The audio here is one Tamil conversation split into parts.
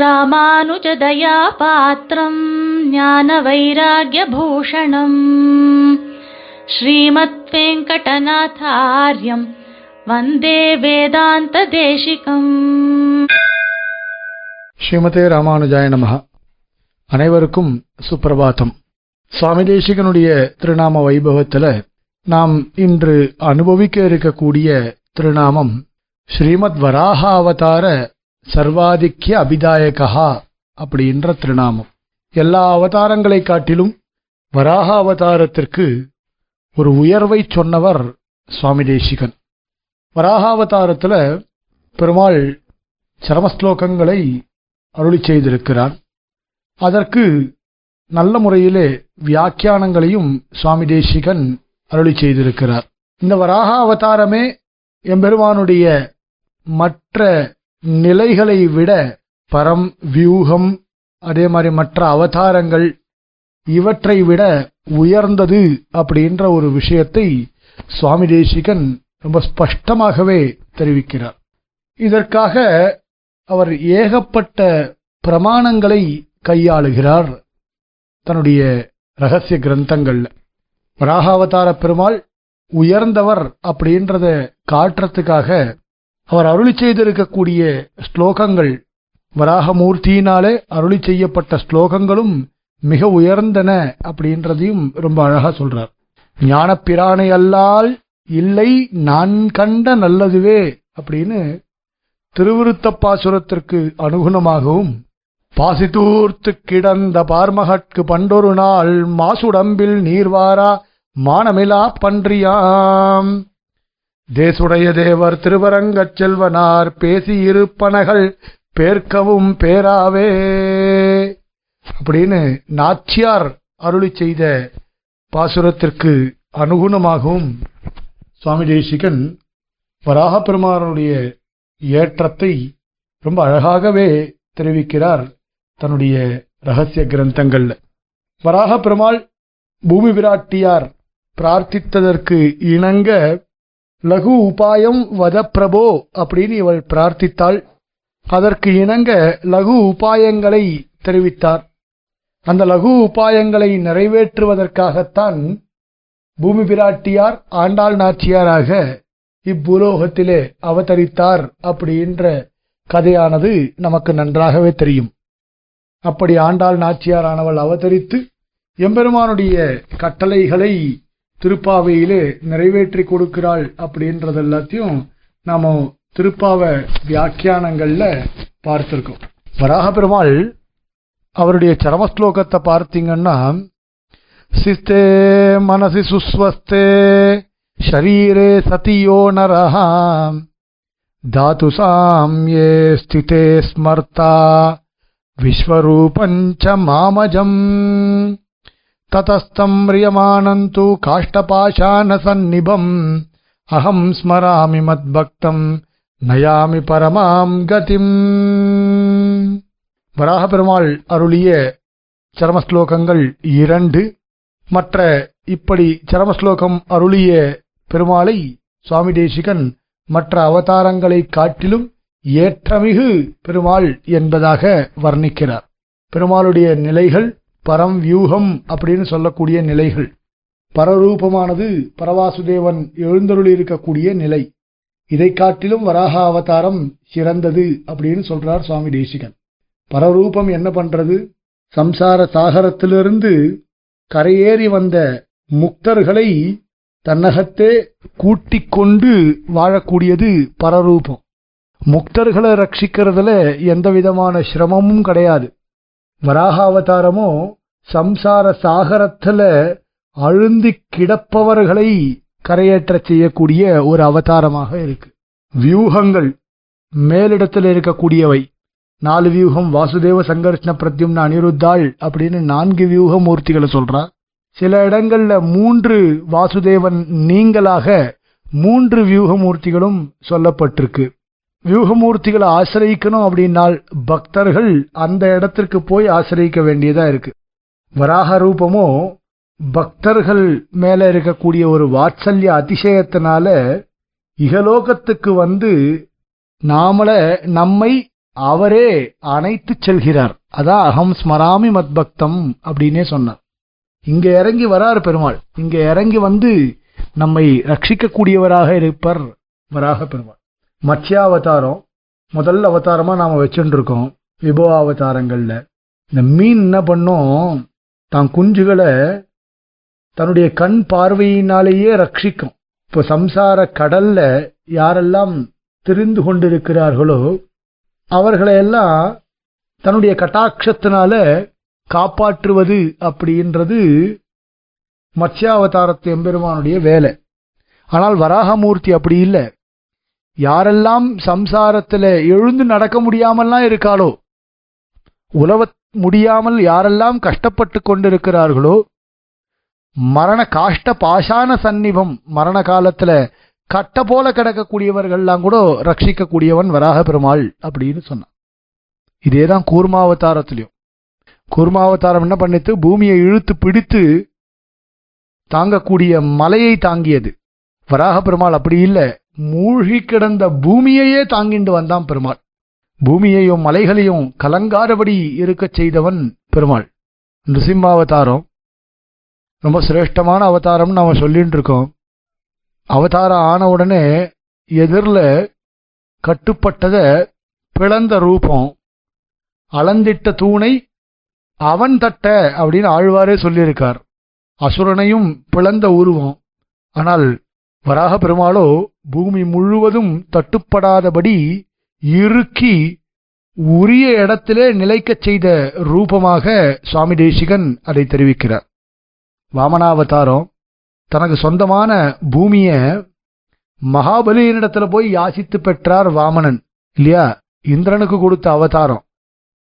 ராமானுஜதயா பாத்திரம் ஞான வைராகியபூஷணம் ஸ்ரீமத் வெங்கடநாதாரியம் வந்தே வேதாந்த தேசிகம் ஸ்ரீமதே ராமானுஜாய நமக அனைவருக்கும் சுப்பிரபாத்தம் சுவாமி தேசிகனுடைய திருநாம வைபவத்தில் நாம் இன்று அனுபவிக்க இருக்கக்கூடிய திருநாமம் ஸ்ரீமத் வராக அவதார சர்வாதிக்கிய அபிதாயகா அப்படின்ற திருநாமம். எல்லா அவதாரங்களை காட்டிலும் வராக அவதாரத்திற்கு ஒரு உயர்வை சொன்னவர் சுவாமி தேசிகன். வராக அவதாரத்தில் பெருமாள் சரமஸ்லோகங்களை அருளி செய்திருக்கிறார். அதற்கு நல்ல முறையிலே வியாக்கியானங்களையும் சுவாமி தேசிகன் அருளி செய்திருக்கிறார். இந்த வராக அவதாரமே எம்பெருமானுடைய மற்ற நிலைகளை விட பரம் வியூகம் அதே மாதிரி மற்ற அவதாரங்கள் இவற்றை விட உயர்ந்தது அப்படின்ற ஒரு விஷயத்தை சுவாமி தேசிகன் ரொம்ப ஸ்பஷ்டமாகவே தெரிவிக்கிறார். இதற்காக அவர் ஏகப்பட்ட பிரமாணங்களை கையாளுகிறார் தன்னுடைய ரகசிய கிரந்தங்கள்ல. வராகாவதார பெருமாள் உயர்ந்தவர் அப்படின்றத காட்டுறதுக்காக அவர் அருளி செய்திருக்கக்கூடிய ஸ்லோகங்கள் வராகமூர்த்தியினாலே அருளி செய்யப்பட்ட ஸ்லோகங்களும் மிக உயர்ந்தன அப்படின்றதையும் ரொம்ப அழகா சொல்றார். ஞானப்பிரானை அல்லால் இல்லை நான் கண்ட நல்லதுவே அப்படின்னு திருவிருத்தப்பாசுரத்திற்கு அனுகுணமாகவும் பாசிதூர்த்து கிடந்த பார்மகற்கு பண்டொரு நாள் மாசுடம்பில் நீர்வாரா மானமிலா பன்றியாம். தேசுடைய தேவர் திருவரங்கச் செல்வனார் பேசியிருப்பனகள் பேர்க்கவும் பேராவே. அப்படின்னு நாச்சியார் அருளி செய்த பாசுரத்திற்கு அனுகுணமாகவும் சுவாமி தேசிகன் வராக பெருமானுடைய ஏற்றத்தை ரொம்ப அழகாகவே தெரிவிக்கிறார் தன்னுடைய ரகசிய கிரந்தங்கள்ல வராக பெருமாள் பூமி விராட்டியார் பிரார்த்தித்ததற்கு இணங்க லகு உபாயம் வத பிரபோ அப்படின்னு இவள் பிரார்த்தித்தாள். அதற்கு இணங்க லகு உபாயங்களை தெரிவித்தார். அந்த லகு உபாயங்களை நிறைவேற்றுவதற்காகத்தான் பூமி பிராட்டியார் ஆண்டாள் நாச்சியாராக இப்பூலோகத்திலே அவதரித்தார் அப்படின்ற கதையானது நமக்கு நன்றாகவே தெரியும். அப்படி ஆண்டாள் நாச்சியாரானவள் அவதரித்து எம்பெருமானுடைய கட்டளைகளை திருப்பாவையிலே நிறைவேற்றி கொடுக்கிறாள் அப்படின்றது எல்லாத்தையும் நாம திருப்பாவ வியாக்கியானங்கள்ல பார்த்திருக்கோம். வராக பெருமாள் அவருடைய சரமஸ்லோகத்தை பார்த்தீங்கன்னா சிஸ்தே மனசி சுஸ்வஸ்தே ஷரீரே சதியோ நரஹா தாது சாம்யே ஸ்திதே ஸ்மர்த்தா விஸ்வரூபஞ்ச மாமஜம். ததஸ்தம் म्रियमाणम् तु சந்நிபம் अहम् ஸ்மராமி மத்பக்தம் நயாமி பரமாம் கதிம் வராக பெருமாள் அருளிய சரமஸ்லோகங்கள் இரண்டு। மற்ற இப்படி சரமஸ்லோகம் அருளிய பெருமாளை சுவாமி தேசிகன் மற்ற அவதாரங்களைக் காட்டிலும் ஏற்றமிகு பெருமாள் என்பதாக வர்ணிக்கிறார். பெருமாளுடைய நிலைகள் பரம் வியூகம் அப்படின்னு சொல்லக்கூடிய நிலைகள். பரரூபமானது பரவாசுதேவன் எழுந்தருளி இருக்கக்கூடிய நிலை. இதை காட்டிலும் வராக அவதாரம் சிறந்தது அப்படின்னு சொல்றார் சுவாமி தேசிகன். பரரூபம் என்ன பண்றது? சம்சார சாகரத்திலிருந்து கரையேறி வந்த முக்தர்களை தன்னகத்தே கூட்டிக் கொண்டு வாழக்கூடியது பரரூபம். முக்தர்களை ரட்சிக்கிறதுல எந்த விதமான சிரமமும் கிடையாது. வராகாவதாரமோ சம்சார சாகரத்துல அழுந்தி கிடப்பவர்களை கரையேற்ற செய்யக்கூடிய ஒரு அவதாரமாக இருக்கு. வியூகங்கள் மேலிடத்தில் இருக்கக்கூடியவை. நாலு வியூகம் வாசுதேவ சங்கர்ஷ்ண பிரத்யும்ன அனிருத்தாள் அப்படின்னு நான்கு வியூக மூர்த்திகளை சொல்றா. சில இடங்கள்ல மூன்று வாசுதேவன் நீங்களாக மூன்று வியூக மூர்த்திகளும் சொல்லப்பட்டிருக்கு. வியூகமூர்த்திகளை ஆசிரியக்கணும் அப்படின்னால் பக்தர்கள் அந்த இடத்திற்கு போய் ஆசிரியக்க வேண்டியதா இருக்கு. வராக ரூபமோ பக்தர்கள் மேல இருக்கக்கூடிய ஒரு வாத்சல்ய அதிசயத்தினால இகலோகத்துக்கு வந்து நாமள நம்மை அவரே அணைத்து செல்கிறார். அதான் அகம் ஸ்மராமி மத்பக்தம் அப்படின்னே சொன்னார். இங்க இறங்கி வரார் பெருமாள். இங்க இறங்கி வந்து நம்மை ரட்சிக்கக்கூடியவராக இருப்பர் வராக பெருமாள். மத்தியாவதாரம் முதல் அவதாரமாக நாம் வச்சுட்டுருக்கோம் விபோ அவதாரங்களில் இந்த மீன் என்ன பண்ணும்? தான் குஞ்சுகளை தன்னுடைய கண் பார்வையினாலேயே ரட்சிக்கும். இப்போ சம்சார கடல்ல யாரெல்லாம் திரிந்து கொண்டிருக்கிறார்களோ அவர்களையெல்லாம் தன்னுடைய கட்டாட்சத்தினால காப்பாற்றுவது அப்படின்றது மத்ஸ்யாவதாரத்து எம்பெருமானுடைய வேலை. ஆனால் வராகமூர்த்தி அப்படி இல்லை. யாரெல்லாம் சம்சாரத்தில் எழுந்து நடக்க முடியாமல்லாம் இருக்காளோ உலவ முடியாமல் யாரெல்லாம் கஷ்டப்பட்டு கொண்டிருக்கிறார்களோ மரண காஷ்ட பாஷான சந்நிபம் மரண காலத்தில் கட்ட போல கிடக்கக்கூடியவர்கள்லாம் கூட ரட்சிக்கக்கூடியவன் வராக பெருமாள் அப்படின்னு சொன்னான். இதே தான் கூர்மாவதாரத்திலையும். கூர்மாவதாரம் என்ன பண்ணித்து பூமியை இழுத்து பிடித்து தாங்கக்கூடிய மலையை தாங்கியது. வராக பெருமாள் அப்படி இல்லை. மூழ்கி கிடந்த பூமியையே தாங்கிண்டு வந்தான் பெருமாள். பூமியையும் மலைகளையும் கலங்காதபடி இருக்கச் செய்தவன் பெருமாள். நிருசிம்மாவதாரம் ரொம்ப சிரேஷ்டமான அவதாரம்னு நாம் சொல்லிட்டு இருக்கோம் அவதாரம் ஆன உடனே எதிரில் கட்டுப்பட்டத பிளந்த ரூபம் அளந்திட்ட தூணை அவன் தட்ட அப்படின்னு ஆழ்வாரே சொல்லியிருக்கார். அசுரனையும் பிளந்த உருவம். ஆனால் வராக பெருமாளோ பூமி முழுவதும் தட்டுப்படாதபடி இறுக்கி உரிய இடத்திலே நிலைக்கச் செய்த ரூபமாக சுவாமி தேசிகன் அதை தெரிவிக்கிறார். வாமனாவதாரம் தனக்கு சொந்தமான பூமியை மகாபலியினிடத்துல போய் யாசித்து பெற்றார் வாமனன் இல்லையா? இந்திரனுக்கு கொடுத்த அவதாரம்.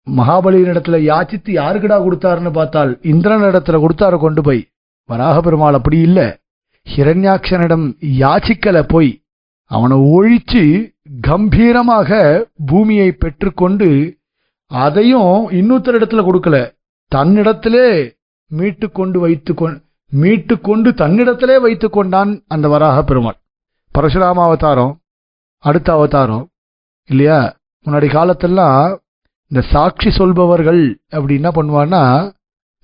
மகாபலியினிடத்துல யாச்சித்து யாருக்குடா கொடுத்தாருன்னு பார்த்தால் இந்திரன் இடத்துல கொடுத்தாரு கொண்டு போய். வராக பெருமாள் அப்படி இல்லை. ஹிரண்யாட்சனிடம் யாச்சிக்கல போய் அவனை ஒழிச்சு கம்பீரமாக பூமியை பெற்றுக்கொண்டு அதையும் இன்னொருத்தர் இடத்துல கொடுக்கல. தன்னிடத்திலே மீட்டு கொண்டு வைத்து மீட்டு கொண்டு தன்னிடத்திலே வைத்து கொண்டான் அந்த வராக பெருமாள். பரசுராம அவதாரம் அடுத்த அவதாரம் இல்லையா? முன்னாடி காலத்தெல்லாம் இந்த சாட்சி சொல்பவர்கள் அப்படி என்ன பண்ணுவான்னா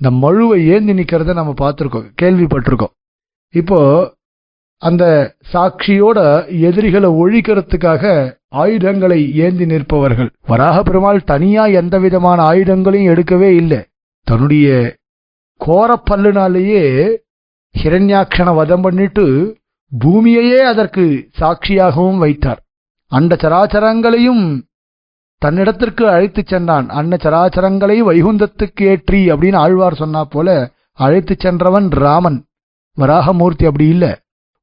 இந்த மழுவை ஏந்தி நிற்கிறத நம்ம பார்த்துருக்கோம் கேள்விப்பட்டிருக்கோம். இப்போ அந்த சாட்சியோட எதிரிகளை ஒழிக்கிறதுக்காக ஆயுதங்களை ஏந்தி நிற்பவர்கள். வராக பெருமாள் தனியா எந்த விதமான ஆயுதங்களையும் எடுக்கவே இல்லை. தன்னுடைய கோரப்பல்லுனாலேயே ஹிரண்யாட்சனை வதம் பண்ணிட்டு பூமியையே அதற்கு சாட்சியாகவும் வைத்தார். அண்ட சராச்சரங்களையும் தன்னிடத்திற்கு அழைத்துச் சென்றான். அன்ன சராச்சரங்களை வைகுந்தத்துக்கு ஏற்றி அப்படின்னு ஆழ்வார் சொன்னா போல அழைத்துச் சென்றவன் ராமன். வராகமூர்த்தி அப்படி இல்லை.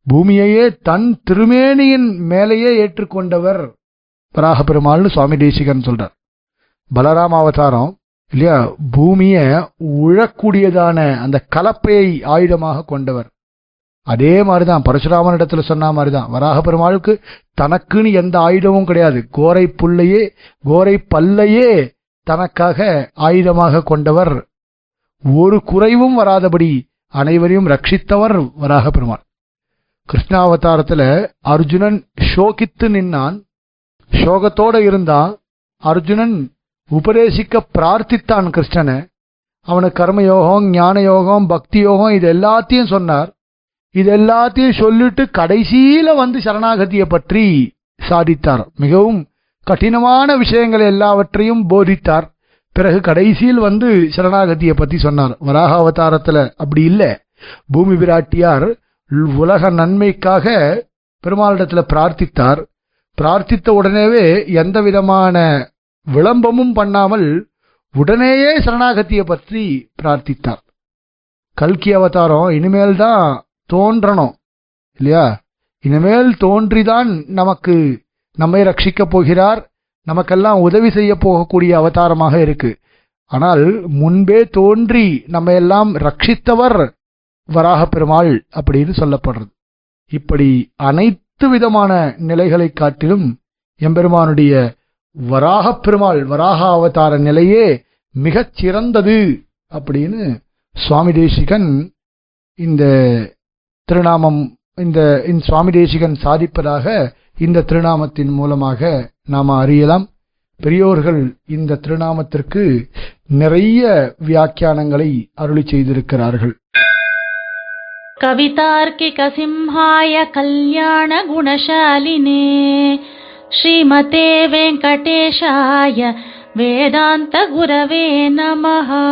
பூமியையே தன் திருமேனியின் மேலேயே ஏற்றுக்கொண்டவர் வராக பெருமாள்னு சுவாமி தேசிகன் சொல்றார். பலராம அவதாரம் இல்லையா? பூமியை உழக்கூடியதான அந்த கலப்பையை ஆயுதமாக கொண்டவர். அதே மாதிரிதான் பரசுராமன் இடத்துல சொன்ன மாதிரிதான் வராக பெருமாளுக்கு தனக்குன்னு எந்த ஆயுதமும் கிடையாது. கோரை புல்லையே கோரை பல்லையே தனக்காக ஆயுதமாக கொண்டவர். ஒரு குறைவும் வராதபடி அனைவரையும் ரட்சித்தவர் வராக பெருமாள் கிருஷ்ணாவதாரத்தில் அர்ஜுனன் ஷோகித்து நின்னான். சோகத்தோடு இருந்தான். அர்ஜுனன் உபதேசிக்க பிரார்த்தித்தான் கிருஷ்ணனை. அவனுக்கு கர்மயோகம் ஞான யோகம் பக்தி யோகம் இது எல்லாத்தையும் சொன்னார். இது எல்லாத்தையும் சொல்லிட்டு கடைசியில வந்து சரணாகதியை பற்றி சாதித்தார். மிகவும் கடினமான விஷயங்கள் எல்லாவற்றையும் போதித்தார். பிறகு கடைசியில் வந்து சரணாகதியை பத்தி சொன்னார். வராக அவதாரத்துல அப்படி இல்லை. பூமி விராட்டியார் உலக நன்மைக்காக பெருமாளிடத்துல பிரார்த்தித்தார். பிரார்த்தித்த உடனேவே எந்த விதமான விளம்பமும் பண்ணாமல் உடனேயே சரணாகத்தியை பற்றி பிரார்த்தித்தார். கல்கி அவதாரம் இனிமேல் தான் தோன்றணும் இல்லையா? இனிமேல் தோன்றிதான் நமக்கு நம்மை ரட்சிக்கப் போகிறார். நமக்கெல்லாம் உதவி செய்ய போகக்கூடிய அவதாரமாக இருக்கு. ஆனால் முன்பே தோன்றி நம்ம எல்லாம் ரட்சித்தவர் வராக பெருமாள் அப்படின்னு சொல்லப்படுறது. இப்படி அனைத்து விதமான நிலைகளை காட்டிலும் எம்பெருமானுடைய வராக பெருமாள் வராக அவதார நிலையே மிகச் சிறந்தது அப்படின்னு சுவாமி தேசிகன் இந்த திருநாமம் இந்த சுவாமி தேசிகன் சாதிப்பதாக இந்த திருநாமத்தின் மூலமாக நாம் அறியலாம். பெரியோர்கள் இந்த திருநாமத்திற்கு நிறைய வியாக்கியானங்களை அருளி செய்திருக்கிறார்கள். கவிதார்க்கிக சிம்ஹாய கல்யாண குணசாலினே ஸ்ரீமதே வெங்கடேஷாய வேதாந்த குரவே நமஹா.